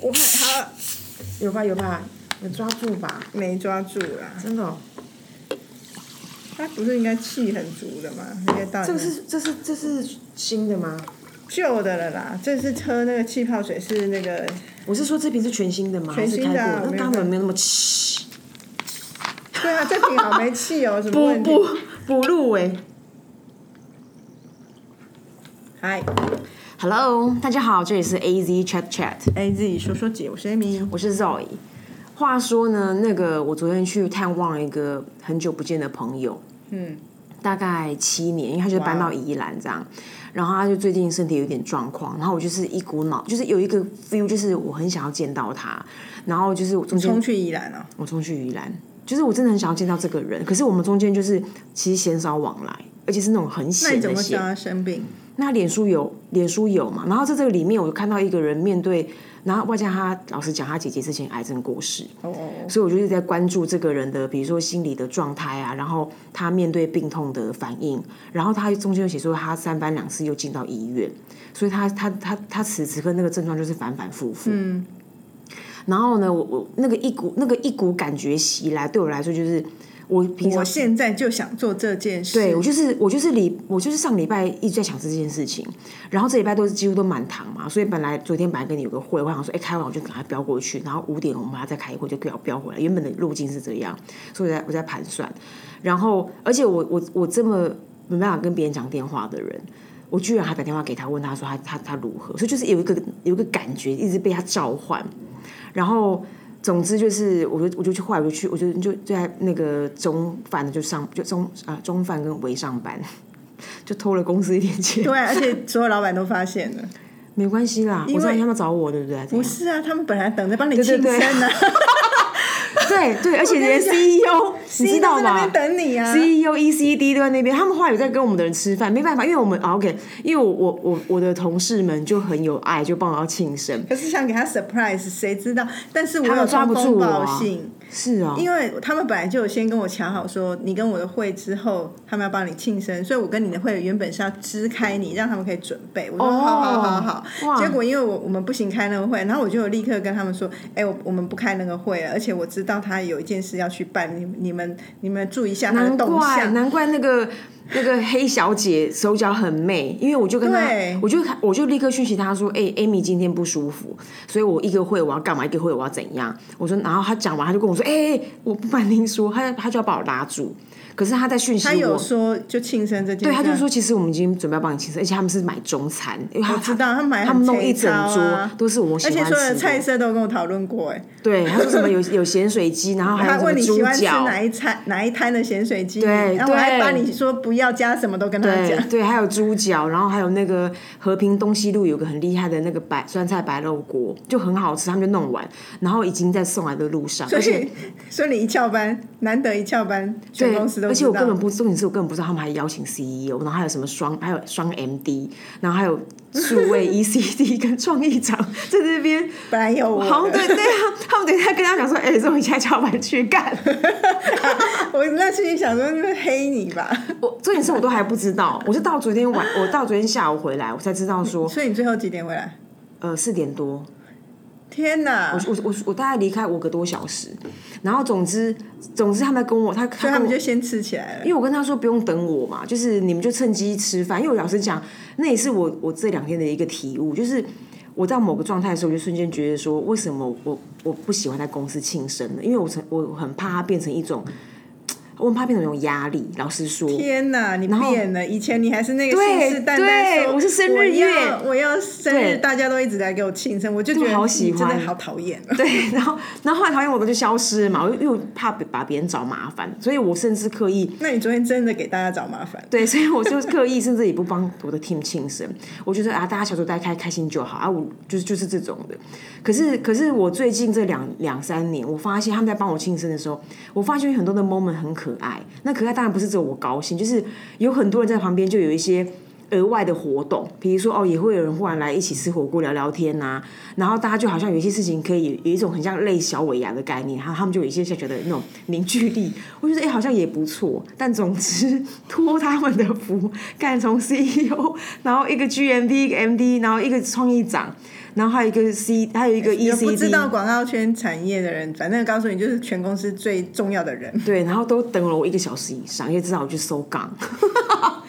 我看他有吧有吧，有抓住吧？没抓住啦，真的、哦，他不是应该气很足的吗？应该到这个是这是这是新的吗？旧的了啦，这是喝那个气泡水是那个我是说这瓶是全新的吗？全新的没有没有那么气，对啊，这瓶好没气哦，什么补问题？补补录哎。嗨 Hello，大家好，这里是 A Z Chat Chat，，A Z 说说姐，我是 Amy。我是 Zoe。话说呢，那个我昨天去探望一个很久不见的朋友，嗯，大概七年，因为他就搬到宜兰这样，然后他就最近身体有点状况，然后我就是一股脑，就是有一个 feel，就是我很想要见到他，然后就是我中间冲去宜兰啊，我冲去宜兰，就是我真的很想要见到这个人，可是我们中间就是其实鲜少往来，而且是那种很那你闲的闲。怎么知道他生病？那脸书有，脸书有嘛？然后在这个里面，我就看到一个人面对，然后外加他老实讲，他姐姐之前癌症过世，哦。哦哦，所以我就是在关注这个人的，比如说心理的状态啊，然后他面对病痛的反应，然后他中间又写说他三番两次又进到医院，所以他他他他此时此刻那个症状就是反反复复。嗯，然后呢，我我那个一股那个一股感觉袭来，对我来说就是我平常我现在就想做这件事。对我就是我就是礼我就是上礼拜一直在想这件事情，然后这礼拜都是几乎都满堂嘛，所以本来昨天本来跟你有个会，我想说哎开完我就赶快飙过去，然后五点我们还要再开一会就飙飙回来，原本的路径是这样，所以我在我在盘算，然后而且我我我这么没办法跟别人讲电话的人。我居然还打电话给他，问他说他他他如何，所以就是有一个有一个感觉一直被他召唤，然后总之就是，我就我就去，后来我就去，我就就就在那个中饭的就上就中啊中饭跟微上班，就偷了公司一点钱，对，而且所有老板都发现了。没关系啦，我知道他们找我，对不对？不是啊，他们本来等着帮你对庆对生呢，对对，而且连 CEO 你知道吗等你啊。？CEO、ECD 都在那边，他们后来有在跟我们的人吃饭，没办法，因为我们、啊 OK，因为我我我我的同事们就很有爱，就帮我要庆生，可是想给他 surprise，谁知道？但是我有抓不住我啊是啊，因为他们本来就有先跟我抢好说，你跟我的会之后，他们要帮你庆生，所以我跟你的会原本是要支开你，让他们可以准备。我说哦好好好好哇结果因为我我们不行开那个会，然后我就有立刻跟他们说，哎、我我们不开那个会了，而且我知道他有一件事要去办，你你们你们注意一下他的动难怪向。难怪那个那个黑小姐手脚很媚，因为我就跟她，我就我就立刻讯息她说，哎、a m y 今天不舒服，所以我一个会我要干嘛，一个会我要怎样。我说，然后她讲完，她就跟我说，哎、我不瞒您说，她她就要把我拉住，可是他在讯息他有我。说就庆生这件事，对，他就说，其实我们已经准备要帮你庆生，而且他们是买中餐，因为他我知道他买他们弄一整桌啊都是我喜而且欢吃的。所有的菜色都跟我讨论过，哎，对，他说什么有有咸水鸡，然后还有他什么猪问你喜欢吃脚，哪一餐哪一摊的咸水鸡，对然后我还对把你说不要加什么都跟他讲。对对，还有猪脚，然后还有那个和平东西路有个很厉害的那个白酸菜白肉锅，就很好吃，他们就弄完，然后已经在送来的路上，所以，所以你一翘班，难得一翘班，全，公司都而且我根本不，重点是我根本不知道他们还邀请 CEO，然后还有什么双，还有双 MD，然后还有数位 ECD 跟创意长 在这边。本来有我好像，对对啊，他们等一下跟他讲说，哎、欸，这我现在叫板去干。我那心里想说是黑你吧，我重点是我都还不知道，我是到昨天晚，我到昨天下午回来，我才知道说，所以你最后几点回来？呃，四点多，天哪！我我我我大概离开五个多小时，然后总之总之他们跟我他所以他们就先吃起来了。因为我跟他说不用等我嘛，就是你们就趁机吃饭。因为我老实讲，那也是我我这两天的一个体悟，就是我到某个状态的时候，我就瞬间觉得说，为什么我我不喜欢在公司庆生呢？因为我曾我很怕它变成一种，我很怕变成一种压力。老实说，天哪，你后变了！以前你还是那个对信誓旦旦说，对我是生日我月要我要生日，大家都一直在给我庆生，我就觉得好喜欢真的好讨厌。对，然后然后后来讨厌我的就消失了嘛，我又又怕把别人找麻烦，所以我甚至刻意那你昨天真的给大家找麻烦？对，所以我就刻意甚至也不帮我的 team 庆生，我觉得啊，大家小组大家开开心就好啊，我就是就是这种的。可是可是我最近这两两三年，我发现他们在帮我庆生的时候，我发现有很多的 moment 很可可爱。那可爱当然不是只有我高兴，就是有很多人在旁边就有一些额外的活动，比如说哦，也会有人忽然来一起吃火锅聊聊天呐、然后大家就好像有一些事情可以有一种很像类小尾牙的概念，然后他们就有一些就觉得那种凝聚力，我觉得哎、好像也不错。但总之托他们的福，干从 CEO，然后一个 GMD，一个 MD，然后一个创意长，然后还有一个 C，还有一个有不知道广告圈产业的人，反正告诉你就是全公司最重要的人。对，然后都等了我一个小时以上，因为知道我去收杠。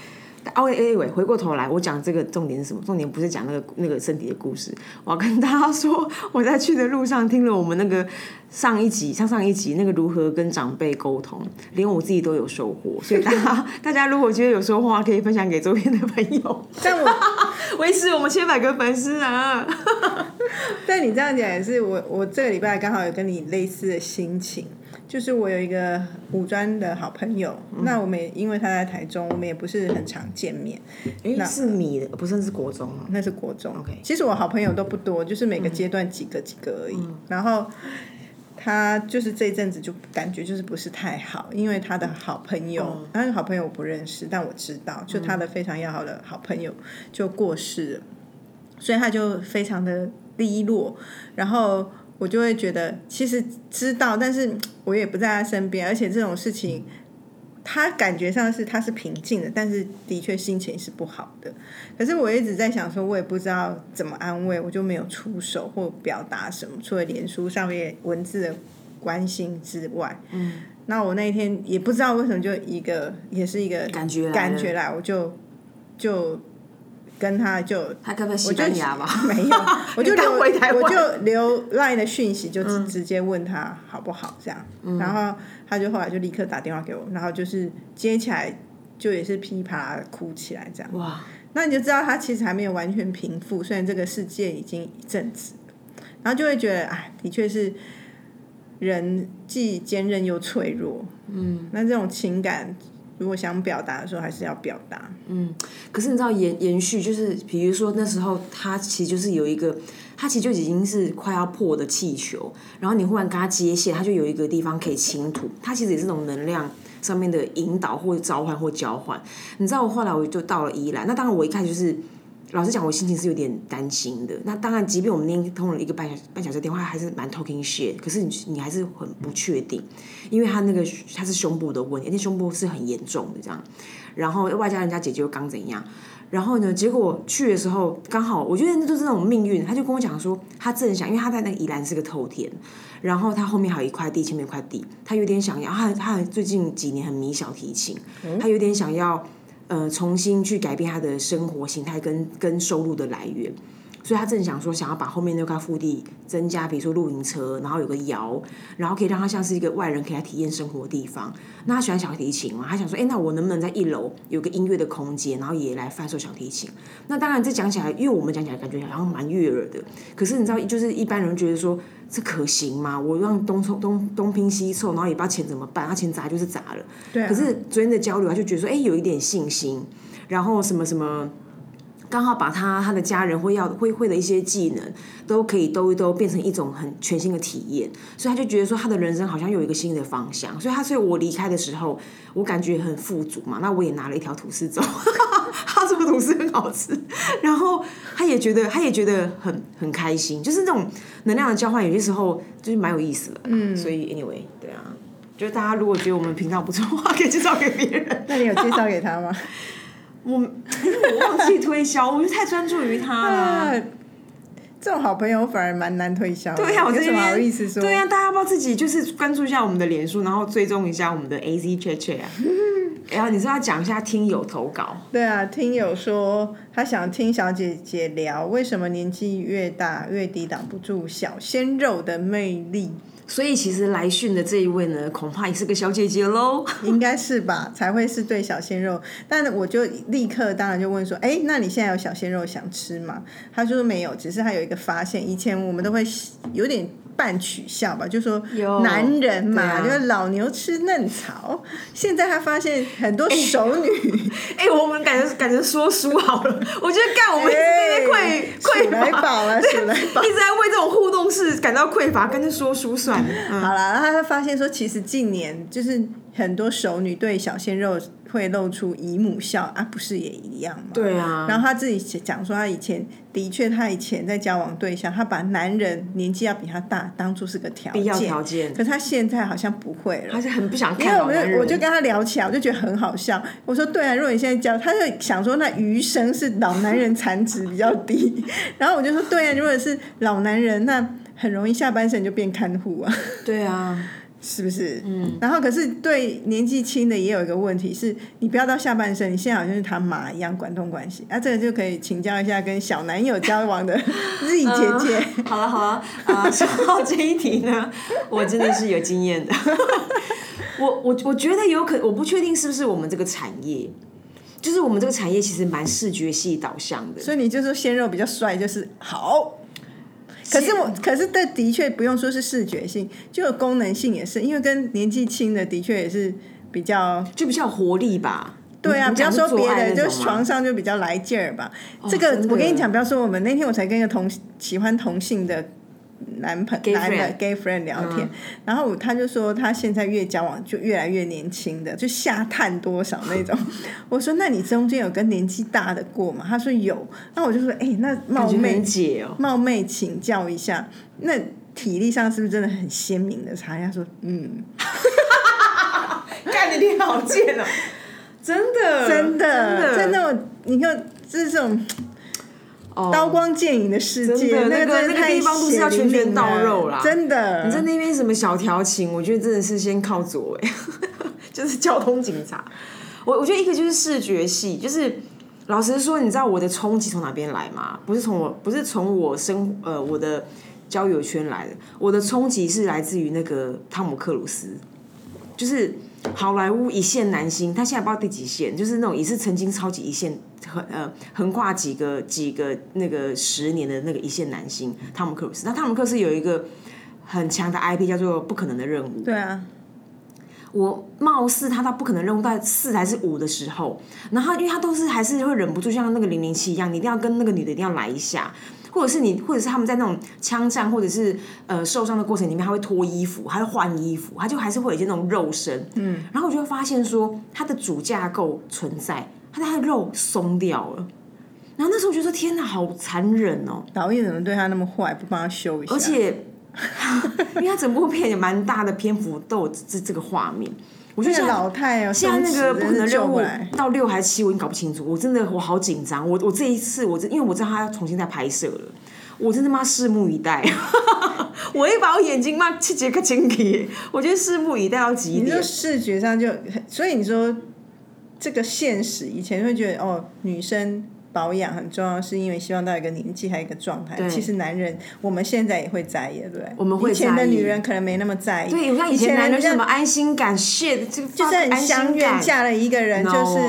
哦，哎喂，回过头来，我讲这个重点是什么？重点不是讲那个那个身体的故事，我要跟大家说，我在去的路上听了我们那个上一集、上上一集那个如何跟长辈沟通，连我自己都有收获。所以大家 大家如果觉得有收获话，可以分享给周边的朋友，但我 维持我们千百个粉丝啊！但你这样讲也是，我我这个礼拜刚好有跟你类似的心情，就是我有一个五专的好朋友，那我们也因为他在台中，我们也不是很常见面，哎，是你的，不是是国中啊？那是国中。OK 其实我好朋友都不多，就是每个阶段几个几个而已。然后他就是这一阵子就感觉就是不是太好，因为他的好朋友，他的好朋友我不认识，但我知道，就他的非常要好的好朋友就过世了，所以他就非常的低落，然后。我就会觉得，其实知道，但是我也不在他身边，而且这种事情，他感觉上是他是平静的，但是的确心情是不好的。可是我一直在想说，我也不知道怎么安慰，我就没有出手或表达什么，除了脸书上面文字的关心之外。嗯，那我那一天也不知道为什么，就一个也是一个感觉感觉来，我就就跟他就他该不会西班牙吧？没有，我就留回台湾。我就留 line 的讯息，就直直接问他好不好这样，然后他就后来就立刻打电话给我，然后就是接起来就也是噼啪哭起来这样，哇，那你就知道他其实还没有完全平复，虽然这个世界已经一阵子，然后就会觉得哎，的确是人既坚韧又脆弱，嗯，那这种情感如果想表达的时候，还是要表达，嗯可是你知道延延续，就是比如说那时候他其实就是有一个，他其实就已经是快要破的气球，然后你忽然跟他接线，他就有一个地方可以倾吐，它其实也是这种能量上面的引导或者召唤或交换。你知道我后来我就到了宜兰，那当然我一看就是。老实讲，我心情是有点担心的。那当然，即便我们那天通了一个半小半小时电话，还是蛮 talking shit。可是你你还是很不确定，因为他那个他是胸部的问题，那胸部是很严重的这样。然后外加人家姐姐又刚怎样，然后呢，结果去的时候刚好，我觉得那就是那种命运。他就跟我讲说，他正想，因为他在那个宜兰是个透天，然后他后面还有一块地，前面有一块地，他有点想要，他他最近几年很迷小提琴，他有点想要呃重新去改变他的生活形态跟跟收入的来源。所以他正想说，想要把后面那块腹地增加，比如说露营车，然后有个窑，然后可以让他像是一个外人可以来体验生活的地方。那他喜欢小提琴嘛？他想说，哎，那我能不能在一楼有个音乐的空间，然后也来贩售小提琴？那当然，这讲起来，因为我们讲起来感觉好像蛮悦耳的。可是你知道，就是一般人觉得说，这可行吗？我让东凑东东拼西凑，然后也不知道钱怎么办，他钱砸就是砸了。对、啊。可是昨天的交流，他就觉得说，哎，有一点信心，然后什么什么。刚好把他他的家人会要会会的一些技能都可以兜一兜，变成一种很全新的体验，所以他就觉得说他的人生好像有一个新的方向，所以他所以我离开的时候，我感觉很富足嘛，那我也拿了一条吐司走，他做的吐司很好吃，然后他也觉得他也觉得很很开心，就是那种能量的交换，有些时候就是蛮有意思的，嗯，所以 anyway 对啊，就是大家如果觉得我们频道不错的话，可以介绍给别人。那你有介绍给他吗？我 我忘记推销，我就太专注于他了。啊，这种好朋友反而蛮难推销的。对呀、我这有什么好意思说？对呀、大家要不要自己就是关注一下我们的脸书，然后追踪一下我们的 A Z 雀雀啊？然后你说要讲一下听友投稿，对啊，听友说他想听小姐姐聊为什么年纪越大越抵挡不住小鲜肉的魅力，所以其实来讯的这一位呢，恐怕也是个小姐姐喽。应该是吧？才会是对小鲜肉。但我就立刻当然就问说，哎，那你现在有小鲜肉想吃吗？他说没有，只是他有一个发现，以前我们都会有点。半取笑吧，就说有男人嘛，啊就是老牛吃嫩草。现在他发现很多熟女，哎、我们感觉感觉说书好了，我觉得干我们一直在匮哎匮数来，宝啊，数来宝。一直在为这种互是感到匮乏，干脆说书算了。好了，然后他发现说，其实近年就是很多熟女对小鲜肉会露出姨母笑啊，不是也一样吗？对啊，然后他自己讲说，他以前的确，他以前在交往对象，他把男人年纪要比他大当做是个条必要件，条件，可是他现在好像不会了。他是很不想因为看老男人。我就我就跟他聊起来，我就觉得很好笑。我说对啊，如果你现在交，他就想说那余生是老男人残值比较低，然后我就说对啊，如果是老男人，那很容易下半身就变看护啊。对啊，是不是？嗯。然后可是对年纪轻的也有一个问题是，你不要到下半身，你现在好像是他妈一样管东管西。啊，这个就可以请教一下跟小男友交往的 Z 姐姐。好了好了啊，说到这一题呢，我真的是有经验的。我我我觉得有可，我不确定是不是我们这个产业，就是我们这个产业其实蛮视觉系导向的。所以你就说鲜肉比较帅就是好。可是我，可是这的确不用说是视觉性，就有功能性也是，因为跟年纪轻的的确也是比较就比较活力吧。对啊，不要说别的，就是床上就比较来劲儿吧。这个我跟你讲，不要说我们那天我才跟一个同喜欢同性的男朋 Gay 男的 gay friend 聊天，然后他就说他现在越交往就越来越年轻的，就下探多少那种。我说那你中间有跟年纪大的过吗？他说有，那我就说哎、那冒昧姐哦。冒昧请教一下，那体力上是不是真的很鲜明的差？他说嗯。干你脸好贱哦！真的，真的，在真那种你看，就是这种哦刀光剑影的世界，那个那个地方都是要拳拳到肉啦真的。你在那边什么小调情，我觉得真的是先靠左哎，就是交通警察。我我觉得一个就是视觉系，就是老实说，你知道我的冲击从哪边来吗？不是从我，不是从我生呃我的交友圈来的，我的冲击是来自于那个汤姆克鲁斯，就是好莱坞一线男星，他现在不知道第几线，就是那种也是曾经超级一线，横呃横跨几个几个那个十年的那个一线男星汤姆克鲁斯。那汤姆克鲁斯有一个很强的 IP 叫做《不可能的任务》，对啊，我貌似他到不可能任务在四还是五的时候，然后因为他都是还是会忍不住像那个零零七一样，你一定要跟那个女的一定要来一下，或者是你，或者是他们在那种枪战或者是呃受伤的过程里面，他会脱衣服，他会换衣服，他就还是会有一些那种肉身，嗯，然后我就会发现说他的主架构存在，他的肉松掉了。然后那时候我就说：“天哪，好残忍哦！导演怎么对他那么坏，不帮他修一下？而且，因为他整部片有蛮大的篇幅都有这这个画面，我就那个现在老太哦，现在那个不可能任务到六还是七，我已经搞不清楚。我真的我好紧张，我我这一次我真因为我知道他要重新再拍摄了，我真的妈拭目以待。我一把我眼睛妈去杰克清皮，我觉得拭目以待到极点你说。视觉上就很，所以你说这个现实，以前会觉得哦，女生。保养很重要，是因为希望到一个年纪还有一个状态。其实男人，我们现在也会在意，对不对？我们会以前的女人可能没那么在意。对，以以前男人什么安心感，shit，这个就是很安心相愿嫁了一个人，就是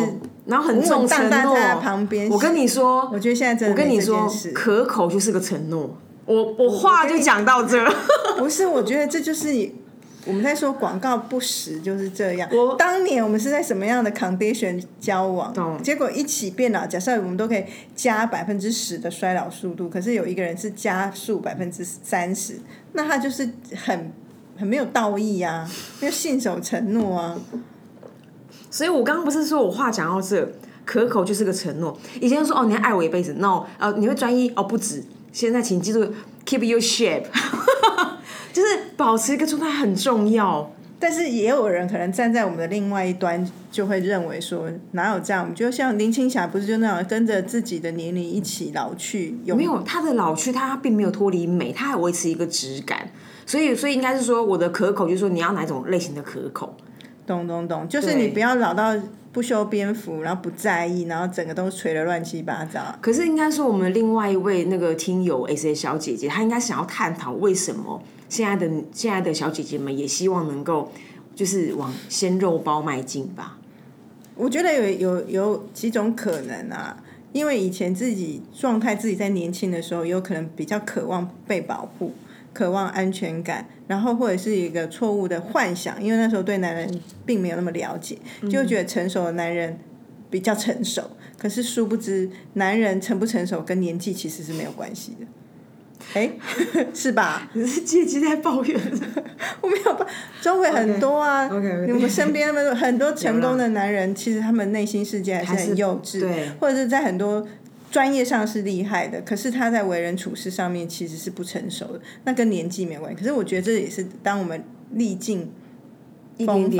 然后很重承诺在他旁边我跟你说，我觉得现在真的我跟你说，可口就是个承诺。我我话就讲到这。不是，我觉得这就是你我们在说广告不实就是这样我。当年我们是在什么样的 condition 交往懂，结果一起变老。假设我们都可以加百分之十的衰老速度，可是有一个人是加速百分之三十，那他就是很很没有道义啊，没有信守承诺啊。所以我刚刚不是说我话讲到这，可口就是个承诺。以前说哦，你要爱我一辈子，no，呃，你会专一哦，不止。现在请记住，keep your shape，就是保持一个状态很重要。但是也有人可能站在我们的另外一端，就会认为说，哪有这样？我们就像林青霞，不是就那样跟着自己的年龄一起老去？有没有她的老去，她并没有脱离美，她还维持一个质感。所以，所以应该是说，我的可口就是说，你要哪种类型的可口？懂懂懂，就是你不要老到不修边幅，然后不在意，然后整个都垂得乱七八糟。可是应该说，我们另外一位那个听友 S A 小姐姐，她应该想要探讨为什么现在的现在的小姐姐们也希望能够就是往鲜肉包迈进吧。我觉得有有有几种可能啊，因为以前自己状态，自己在年轻的时候，有可能比较渴望被保护，渴望安全感，然后或者是一个错误的幻想，因为那时候对男人并没有那么了解，就觉得成熟的男人比较成熟，可是殊不知男人成不成熟跟年纪其实是没有关系的。哎，是吧？你是借机在抱怨？我没有吧？周围很多啊我们身边的 很多成功的男人，其实他们内心世界还是很幼稚，对或者是在很多专业上是厉害的，可是他在为人处事上面其实是不成熟的，那跟年纪没有关系。可是我觉得这也是当我们历尽风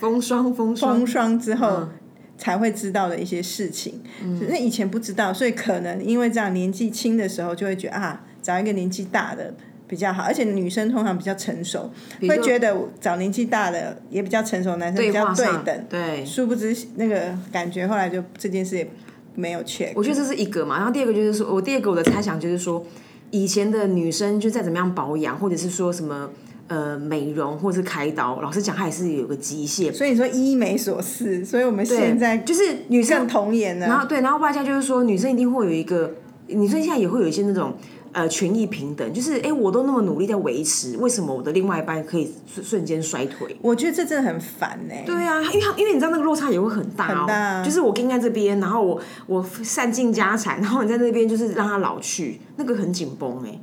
风霜风霜风霜之后。嗯才会知道的一些事情，只是以前不知道，所以可能因为这样年纪轻的时候就会觉得啊，找一个年纪大的比较好，而且女生通常比较成熟，会觉得找年纪大的也比较成熟男生比较对等，对。殊不知那个感觉后来就这件事也没有 check。我觉得这是一个嘛，然后第二个就是说，我第二个我的猜想就是说，以前的女生就再怎么样保养，或者是说什么呃美容或者是开刀，老实讲，它也是有个极限。所以你说医美所事，所以我们现在就是女生更童颜了。然后对，然后外加就是说，女生一定会有一个，女生现在也会有一些那种呃权益平等，就是哎，我都那么努力在维持，为什么我的另外一半可以瞬瞬间衰退？我觉得这真的很烦呢、对啊，因为他因为你知道那个落差也会很大哦，很大啊就是我跟在这边，然后我我散尽家产，然后你在那边就是让他老去，那个很紧绷哎。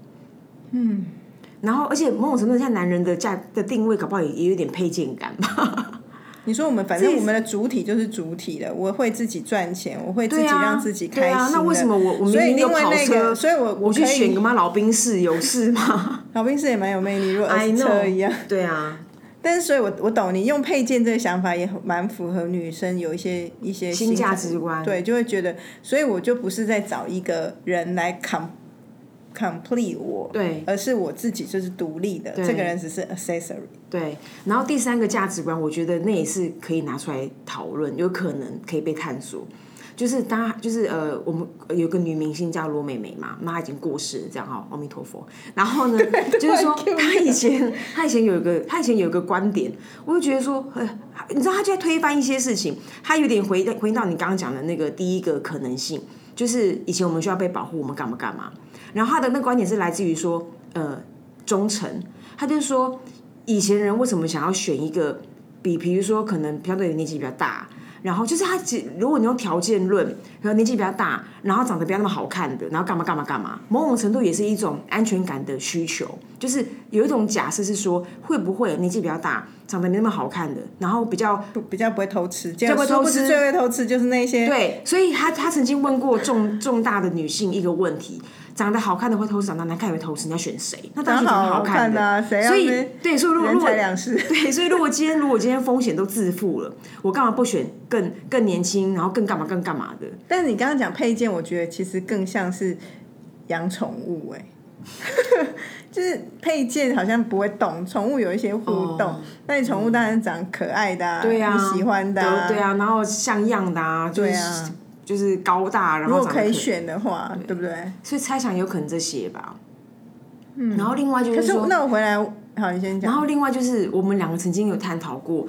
嗯。然后，而且某种程度上，男人的价的定位，搞不好也也有点配件感吧。你说我们反正我们的主体就是主体了，我会自己赚钱，我会自己让自己开心那为什么我我明所以明有跑车，个，所以我我去可以选个妈老兵士有事吗 老兵士也蛮有魅力，如果儿 I 子 know 车一样。对啊，但是，所以我我懂你用配件这个想法也很蛮符合女生有一些一些新价值观对，就会觉得，所以我就不是在找一个人来 com complete 我，对而是我自己就是独立的，这个人只是 accessory。对。然后第三个价值观，我觉得那也是可以拿出来讨论，有可能可以被探索。就是当然就是呃，我们有个女明星叫罗美美嘛，那她已经过世了，这样哈，阿弥陀佛。然后呢，就是说她以前她以前有一个她以前有一个观点，我就觉得说，呃，你知道她就在推翻一些事情，她有点回回到你刚刚讲的那个第一个可能性，就是以前我们需要被保护，我们干嘛干嘛。然后她的那个观点是来自于说，呃，忠诚。她就是说，以前人为什么想要选一个比，比如说可能相对年纪比较大。然后就是他，其如果你用条件论，然后年纪比较大，然后长得不要那么好看的，然后干嘛干嘛干嘛，某种程度也是一种安全感的需求。就是有一种假设是说，会不会年纪比较大，长得没那么好看的，然后比较不比较不会偷吃，较不会偷吃最会偷吃就是那些对，所以他他曾经问过重重大的女性一个问题：长得好看的会偷吃，长得难看也会偷吃，你要选谁？那当然是长得好看的啊，谁要所以那对，所以如果人如果财两失。对，所以如果今天如果今天风险都自负了，我干嘛不选更更年轻，然后更干嘛更干嘛的？但是你刚刚讲配件，我觉得其实更像是养宠物哎、就是配件好像不会动，宠物有一些互动。哦那你宠物当然长可爱的、啊，对啊，你喜欢的、对啊，然后像样的啊，就是、对啊就是高大，然后如果可以选的话，对不对？所以猜想有可能这些吧。嗯，然后另外就可是说，那我回来，好，你先讲。然后另外就是我们两个曾经有探讨过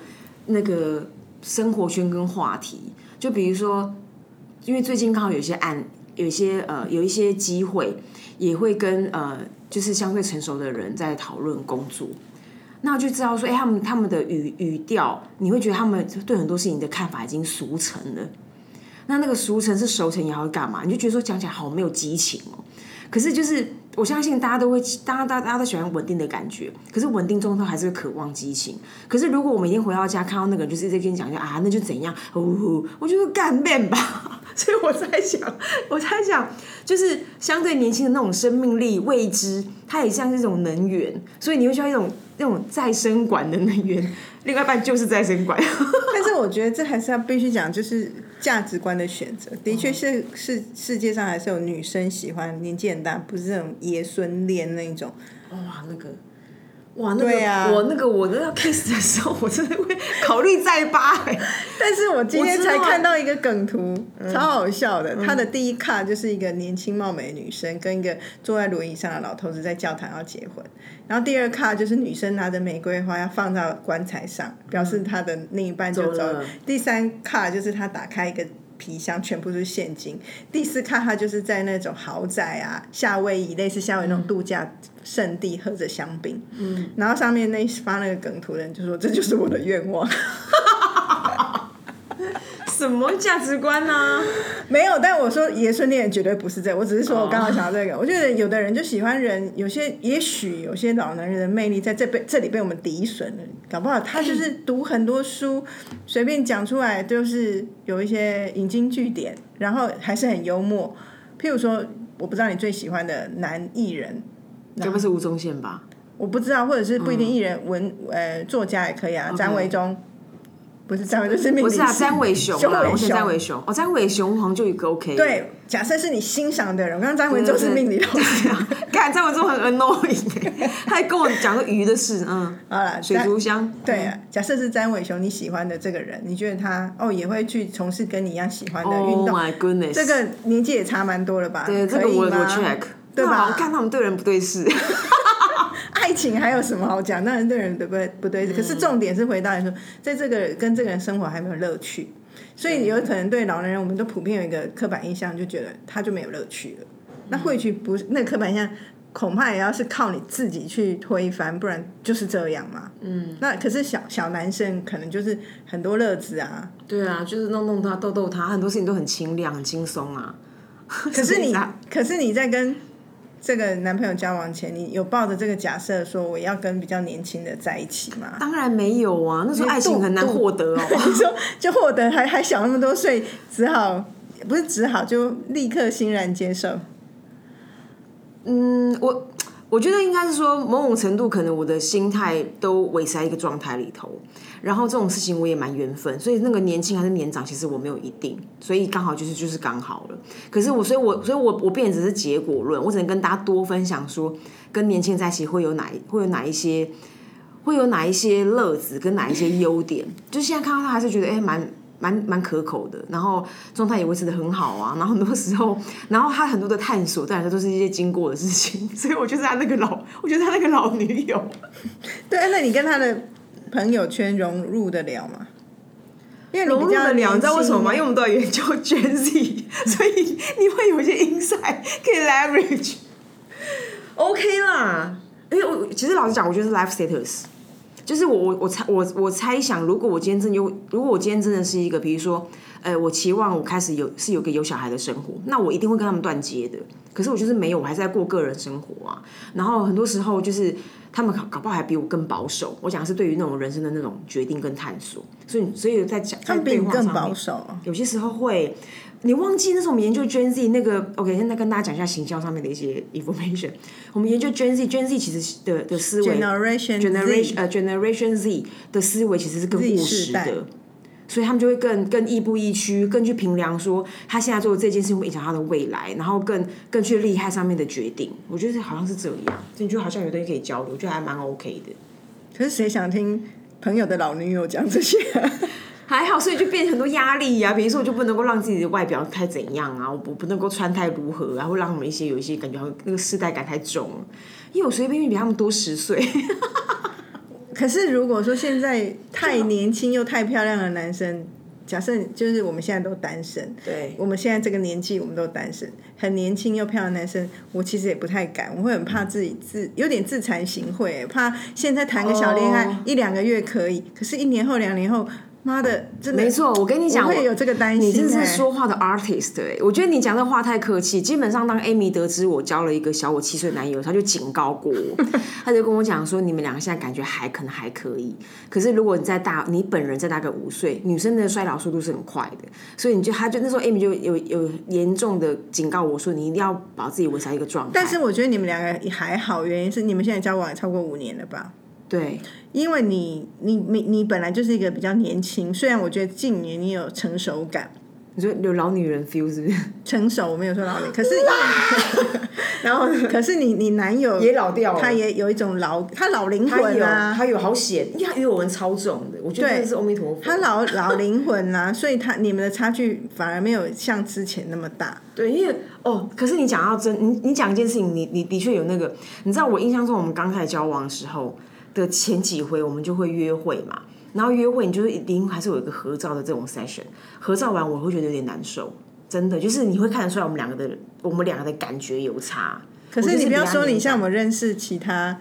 那个生活圈跟话题，就比如说，因为最近刚好有些案，有一些呃有一些机会，也会跟呃就是相对成熟的人在讨论工作。那我就知道说，哎、他们他们的语语调，你会觉得他们对很多事情的看法已经俗成了。那那个俗成是熟成也好干嘛？你就觉得说讲起来好没有激情哦。可是就是我相信大家都会，大家大家大家都喜欢稳定的感觉。可是稳定中都还是渴望激情。可是如果我们一天回到家看到那个人就是一直跟你讲一下啊，那就怎样，呜、我就是干面吧。所以我在想，我在想，就是相对年轻的那种生命力、未知，它也像是一种能源，所以你会需要一种那种再生管的能源。另外一半就是再生管。但是我觉得这还是要必须讲，就是价值观的选择。的确是是世界上还是有女生喜欢年纪很大，不是那种爷孙恋那一种。哇，那个，哇，那个，我那个我那要 kiss 的时候，我真的会考虑再扒、欸。但是我今天才看到一个梗图，超好笑的。他的第一卡就是一个年轻貌美的女生跟一个坐在轮椅上的老头子在教堂要结婚，然后第二卡就是女生拿着玫瑰花要放到棺材上，表示她的另一半就走了。走了第三卡就是她打开一个。皮箱全部是现金。第四看他就是在那种豪宅啊，夏威夷类似夏威夷那种度假胜地喝着香槟，嗯，然后上面那发那个梗图的人就说这就是我的愿望，什什么价值观呢？没有，但我说爷孙恋绝对不是这，我只是说我刚好想到这个。我觉得有的人就喜欢人，有些也许有些老男人的魅力在这被这里被我们抵损了，搞不好他就是读很多书，随便讲出来就是有一些引经据典，然后还是很幽默。譬如说，我不知道你最喜欢的男艺人，该不是吴宗宪吧？我不知道，或者是不一定艺人文呃作家也可以啊，张维忠。不是张伟，就是命不是啊，张伟雄啊，我选张伟雄。哦，张伟雄好像就一个 OK。对，假设是你欣赏的人，我刚刚张伟忠是命理老师，看张 伟忠很 annoying，他还跟我讲个鱼的事，嗯，好了，水族箱。对，假设是张伟雄，你喜欢的这个人，你觉得他哦也会去从事跟你一样喜欢的运动？Oh my goodness，这个年纪也差蛮多了吧？对，这个我我 check，对吧？我看他们对人不对事。爱情还有什么好讲？那人对人对不对？不对。可是重点是回到来说，在这个跟这个人生活还没有乐趣，所以有可能对老年人，我们都普遍有一个刻板印象，就觉得他就没有乐趣了。那或许不是那刻板印象，恐怕也要是靠你自己去推翻，不然就是这样嘛。嗯。那可是小小男生可能就是很多乐子啊。对啊，就是弄弄他，逗逗他，很多事情都很清亮、很轻松啊。可是你，可是你在跟。这个男朋友交往前，你有抱着这个假设说我要跟比较年轻的在一起吗？当然没有啊，那时候爱情很难获得哦。你说就获得还还小那么多岁，只好不是只好就立刻欣然接受。嗯，我。我觉得应该是说，某种程度可能我的心态都围在一个状态里头，然后这种事情我也蛮缘分，所以那个年轻还是年长，其实我没有一定，所以刚好就是就是刚好了。可是我，所以我所以我我变只是结果论，我只能跟大家多分享说，跟年轻人在一起会有哪会有哪一些会有哪一些乐子跟哪一些优点，就现在看到他还是觉得哎蛮。蛮蛮可口的，然后状态也维持的很好啊。然后很多时候，然后他很多的探索，当然都是一些经过的事情。所以我觉得他那个老，我觉得他那个老女友，对，那你跟他的朋友圈融入得了吗？因为融入得了，你知道为什么吗？因为我们都在研究 Gen Z，所以 你会有一些 insight 可以 leverage。OK 啦，因为我其实老实讲，我觉得是 life status。就是我我我猜我我猜想，如果我今天真有，如果我今天真的是一个，比如说，呃，我期望我开始有是有个有小孩的生活，那我一定会跟他们断接的。可是我就是没有，我还是在过个人生活啊。然后很多时候就是他们搞搞不好还比我更保守。我讲的是对于那种人生的那种决定跟探索。所以所以在讲他们比你更保守，有些时候会。你忘记那时候我们研究 Gen Z 那个，OK，现在跟大家讲一下形象上面的一些 information。我们研究 Gen Z，Gen Z 其实的的思维，Generation 呃 Generation Z 的思维其实是更务实的，所以他们就会更更亦步亦趋，更去评量说他现在做的这件事情会影响他的未来，然后更更去厉害上面的决定。我觉得好像是这样，你就好像有东西可以交流，我觉得还蛮 OK 的。可是谁想听朋友的老女友讲这些？还好，所以就变成很多压力呀。比如说，我就不能够让自己的外表太怎样啊，我不不能够穿太如何，然后让他们一些有一些感觉，那个世代感太重。因为我随便便比他们多十岁。可是如果说现在太年轻又太漂亮的男生，假设就是我们现在都单身，对，我们现在这个年纪我们都单身，很年轻又漂亮的男生，我其实也不太敢，我会很怕自己自有点自惭形秽，怕现在谈个小恋爱一两个月可以，可是一年后两年后。妈的，真的没错，我跟你讲，会有这个担心。你真是说话的 artist 哎，我觉得你讲这话太客气。基本上，当 Amy 得知我交了一个小我七岁男友，他就警告过我，他就跟我讲说，你们两个现在感觉还可能还可以，可是如果你再大，你本人再大个五岁，女生的衰老速度是很快的，所以你就他就那时候 Amy 就有有严重的警告我说，你一定要把自己维持一个状态。但是我觉得你们两个还好，原因是你们现在交往也超过五年了吧？对，因为你你你你本来就是一个比较年轻，虽然我觉得近年你有成熟感，你说有老女人 feel 是不是？成熟我没有说老女，可是然后可是你你男友也老掉了，他也有一种老他老灵魂啊，他有好险，因为他有人超重的，我觉得是阿弥陀佛，他老老灵魂啊，所以他你们的差距反而没有像之前那么大。对，因为哦，可是你讲到真，你你讲一件事情，你你的确有那个，你知道我印象中我们刚开始交往的时候。的前几回我们就会约会嘛，然后约会你就是一定还是有一个合照的这种 session，合照完我会觉得有点难受，真的就是你会看得出来我们两个的我们两个的感觉有差。可是你不要说你像我们认识其他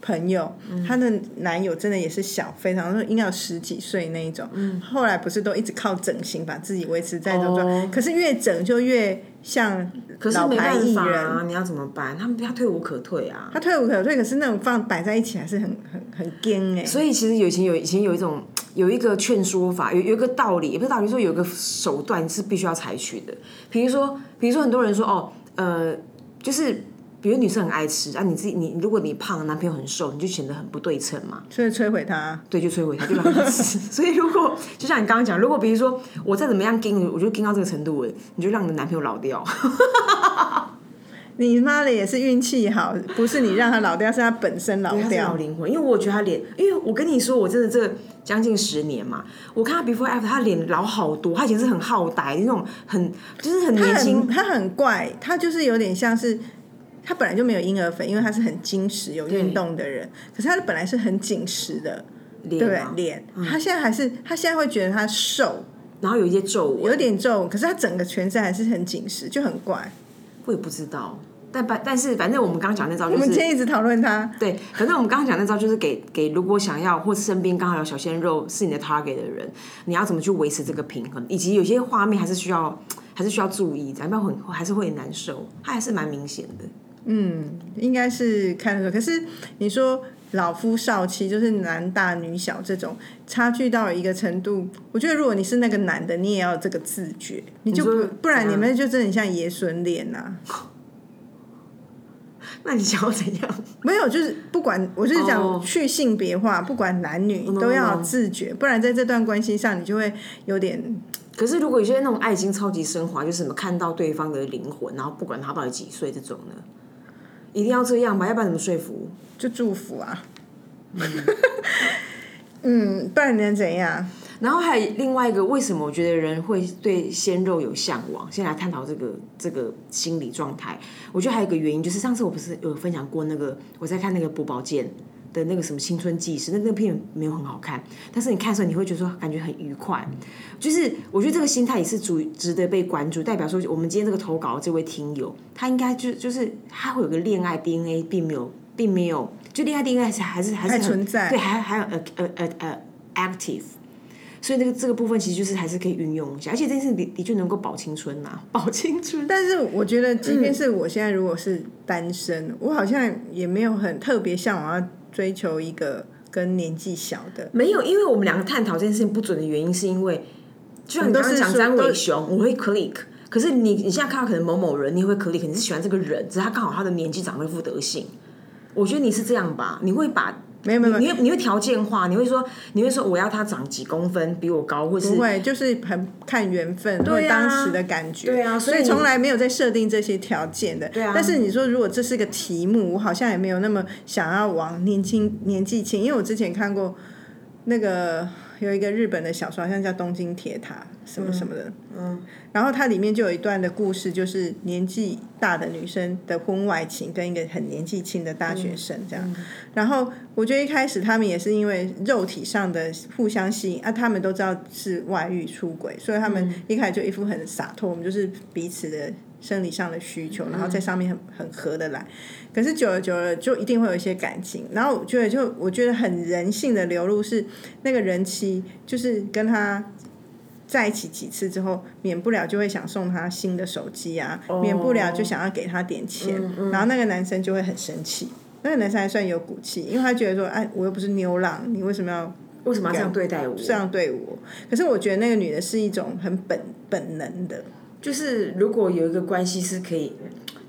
朋友，她的男友真的也是小，非常应该有十几岁那一种。后来不是都一直靠整形把自己维持在这种状态，可是越整就越像可是老牌没办法。啊，你要怎么办？他们他退无可退啊。他退无可退，可是那种放摆在一起还是很很很惊哎、所以其实有以前有以前有一种有一个劝说法，有有一个道理，也不是道理，说有一个手段是必须要采取的。比如说，比如说很多人说哦，呃，就是比如女生很爱吃啊，你自己你如果你胖，男朋友很瘦，你就显得很不对称嘛。所以摧毁他。对，就摧毁他，就让他吃。所以如果就像你刚刚讲，如果比如说我再怎么样盯，我就盯到这个程度了，你就让你的男朋友老掉。你妈的也是运气好，不是你让他老掉，是他本身老掉。灵魂，因为我觉得他脸，因为我跟你说，我真的这将近十年嘛，我看他 before after，他脸老好多，他以前是很好呆那种，很就是很年轻，他很怪，他就是有点像是。他本来就没有婴儿肥，因为他是很精实、有运动的人。可是他本来是很紧实的，对不对脸？脸，他现在还是，他现在会觉得他瘦，然后有一些皱纹，有点皱，可是他整个全身还是很紧实，就很怪。我也不知道。但反但是反正我们刚刚讲那招我就是们今天一直讨论他，对，反正我们刚刚讲那招就是给给如果想要或身边刚好有小鲜肉是你的 target 的人，你要怎么去维持这个平衡，以及有些画面还是需要还是需要注意，咱们很还是会难受，他还是蛮明显的。应该是看得出。可是你说老夫少妻，就是男大女小这种差距到了一个程度，我觉得如果你是那个男的，你也要有这个自觉，你就你不不然你们就真的很像爷孙恋呐、那你想要怎样？没有，就是不管，我就是讲哦去性别化，不管男女都要有自觉，不然在这段关系上，你就会有点可是如果有些那种爱情超级升华，就是什么看到对方的灵魂，然后不管他到底几岁这种呢，一定要这样吧？要不然怎么说服？就祝福啊。嗯，不然你能怎样？然后还有另外一个，为什么我觉得人会对鲜肉有向往？先来探讨这个这个心理状态。我觉得还有一个原因，就是上次我不是有分享过那个我在看那个朴宝剑的那个什么青春纪实，那那个片没有很好看，但是你看的时候你会觉得说感觉很愉快。就是我觉得这个心态也是足值得被关注，代表说我们今天这个投稿的这位听友，他应该就就是他会有个恋爱 DNA，并没有并没有就恋爱 DNA 还是还是还存在对，还还有呃呃呃呃 active。所以那个这个部分其实就是还是可以运用一下，而且这件事的的确能够保青春呐、保青春。但是我觉得，即便是我现在如果是单身，我好像也没有很特别向往要追求一个跟年纪小的。没有，因为我们两个探讨这件事情不准的原因，是因为就像你刚刚讲张伟雄，我会 click，可是你你现在看到可能某某人，你也会 click，你是喜欢这个人，只是他刚好他的年纪长得副德性。我觉得你是这样吧，你会把没有没有，你会你会条件化，你会说你会说我要他长几公分比我高，或是不会，就是很看缘分或对啊当时的感觉。对啊所以所以从来没有在设定这些条件的。对啊但是你说如果这是个题目，我好像也没有那么想要往年轻年纪轻，因为我之前看过那个有一个日本的小说，好像叫《东京铁塔》什么什么的。嗯。然后它里面就有一段的故事，就是年纪大的女生的婚外情跟一个很年纪轻的大学生这样。然后我觉得一开始他们也是因为肉体上的互相吸引啊，他们都知道是外遇出轨，所以他们一开始就一副很洒脱，我们就是彼此的生理上的需求，然后在上面很很合得来。可是久了久了，就一定会有一些感情。然后我觉得就我觉得很人性的流露是那个人妻，就是跟他。在一起几次之后，免不了就会想送他新的手机啊，免不了就想要给他点钱，然后那个男生就会很生气。那个男生还算有骨气，因为他觉得说，哎，我又不是牛郎，你为什么要为什么要这样对待我？这样对我？可是我觉得那个女的是一种很本本能的，就是如果有一个关系是可以，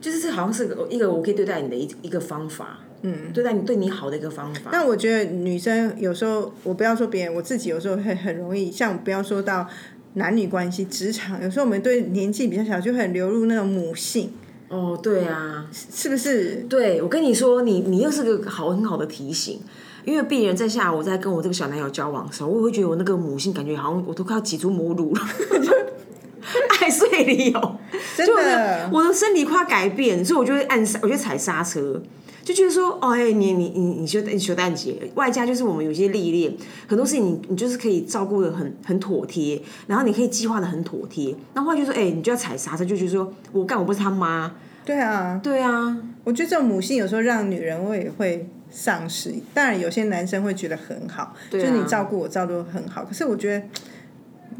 就是这好像是个一个我可以对待你的一一个方法，嗯，对待你对你好的一个方法。但我觉得女生有时候，我不要说别人，我自己有时候会很容易，像不要说到男女关系、职场，有时候我们对年纪比较小就很流入那种母性，哦，对啊，是不是？对我跟你说，你你又是个好很好的提醒。因为病人在下午在跟我这个小男友交往的时候，我会觉得我那个母性感觉好像我都快要挤出母乳了，就爱睡里哦，真就的，我的身体快要改变，所以我就会按刹，我就踩刹车，就觉得说，哦，哎、你你你你休你休蛋节，外加就是我们有些历练，很多事情你你就是可以照顾的很很妥帖，然后你可以计划的很妥帖，那后来就说，哎、你就要踩刹车，就觉得说我干我不是他妈，对啊，对啊，我觉得这种母性有时候让女人会会丧失。当然，有些男生会觉得很好，就是你照顾我照顾很好。可是我觉得，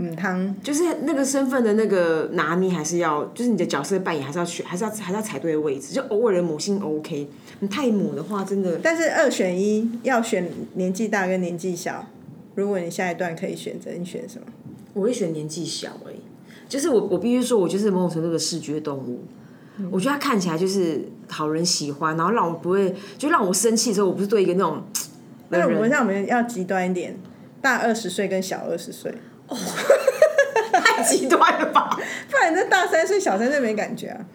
嗯，汤就是那个身份的那个拿捏，还是要，就是你的角色扮演还是要选，还是要还是要踩对位置。就偶尔的母性 OK，你太母的话，真的。但是二选一，要选年纪大跟年纪小。如果你下一段可以选择，你选什么？我会选年纪小哎，就是我我必须说，我就是某种程度的视觉动物。我觉得他看起来就是讨人喜欢，然后让我不会，就让我生气的时候，我不是对一个那种。那我们像我们要极端一点，大二十岁跟小二十岁，哦，太极端了吧？不然这大三岁、小三岁没感觉啊。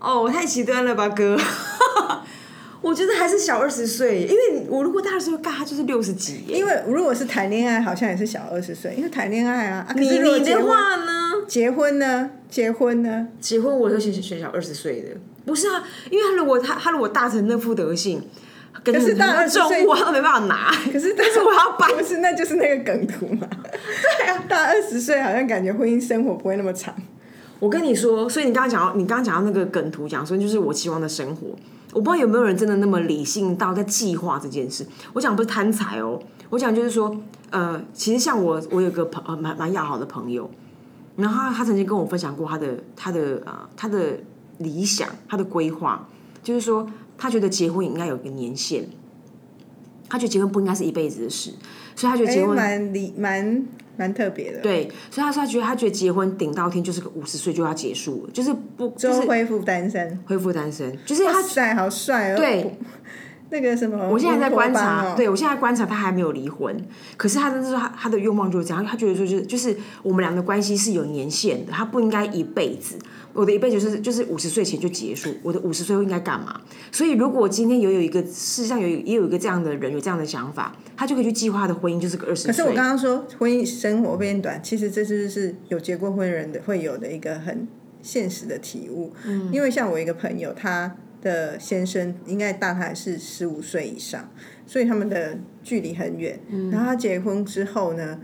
哦，太极端了吧，哥。我觉得还是小二十岁，因为我如果大二十岁，他就是六十几。因为如果是谈恋爱，好像也是小二十岁，因为谈恋爱啊。你你的话呢？结婚呢？结婚呢？结婚我就选选小二十岁的，不是啊？因为他如果他他如果大成那副德性，可是大二十岁我都没办法拿。可是 但是我要不是那就是那个梗图嘛？对啊，大二十岁好像感觉婚姻生活不会那么长。我跟你说，所以你刚刚讲到你刚刚讲到那个梗图，讲说就是我期望的生活。我不知道有没有人真的那么理性到在计划这件事。我讲不是贪财哦，我讲就是说，呃，其实像我，我有个朋呃蛮蛮要好的朋友，然后他他曾经跟我分享过他的他的呃他的理想，他的规划，就是说他觉得结婚应该有一个年限，他觉得结婚不应该是一辈子的事，所以他觉得结婚蛮理蛮。蛮特别的，对，所以他说他觉得他觉得结婚顶到天就是个五十岁就要结束了，就是不就是恢复单身，恢复单身，就是他帅好帅哦，对，那个什么，我现在在观察，对我现在观察他还没有离婚，可是他真的说他他的愿望就是这样，他觉得说就是就是我们俩的关系是有年限的，他不应该一辈子。我的一辈子就是就是五十岁前就结束。我的五十岁应该干嘛？所以如果今天有有一个世上有也有一个这样的人有这样的想法，他就可以去计划的婚姻就是个二十岁。可是我刚刚说婚姻生活变短，其实这就是有结过婚人的会有的一个很现实的体悟。嗯，因为像我一个朋友，他的先生应该大概是十五岁以上，所以他们的距离很远。嗯，然后他结婚之后呢，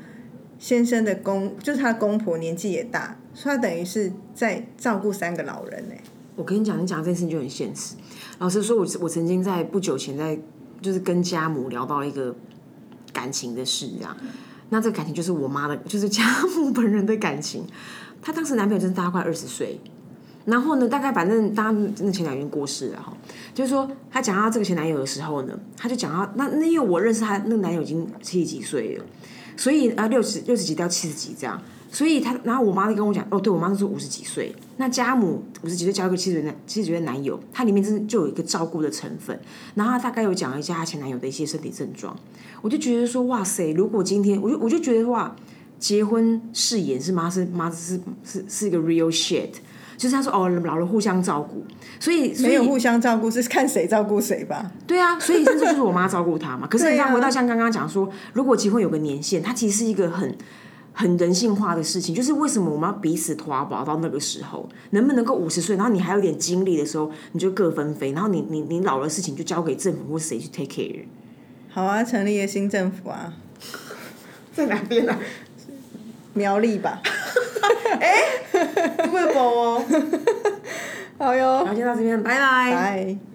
先生的公就是他公婆年纪也大。所以他等于是在照顾三个老人呢。我跟你讲，你讲这件事情就很现实。老实说，我我曾经在不久前在就是跟家母聊到一个感情的事这样。那这个感情就是我妈的，就是家母本人的感情。她当时男朋友真是大概快二十岁，然后呢，大概反正大家那前男友过世了哈。就是说，他讲到这个前男友的时候呢，他就讲到那那因为我认识他那个男友已经七十几岁了，所以啊六十六十几到七十几这样。所以他，然后我妈就跟我讲，哦，对我妈是说五十几岁，那家母五十几岁交一个七十岁男七十几岁男友，他里面真的就有一个照顾的成分。然后他大概有讲一下他前男友的一些身体症状，我就觉得说，哇塞，如果今天，我就我就觉得哇，结婚誓言是妈是妈是是是一个 real shit，就是他说哦，老了互相照顾，所以没有互相照顾是看谁照顾谁吧？对啊，所以这就是我妈 照顾他嘛。可是你看回到像刚刚讲说，如果结婚有个年限，它其实是一个很。很人性化的事情，就是为什么我们要彼此拖保到那个时候，能不能够五十岁，然后你还有点精力的时候，你就各分飞，然后你你你老了事情就交给政府或谁去 take care。好啊，成立一个新政府啊，在哪边啊？苗栗吧。哎，会播哦。好哟。那，先到这边，拜拜。拜。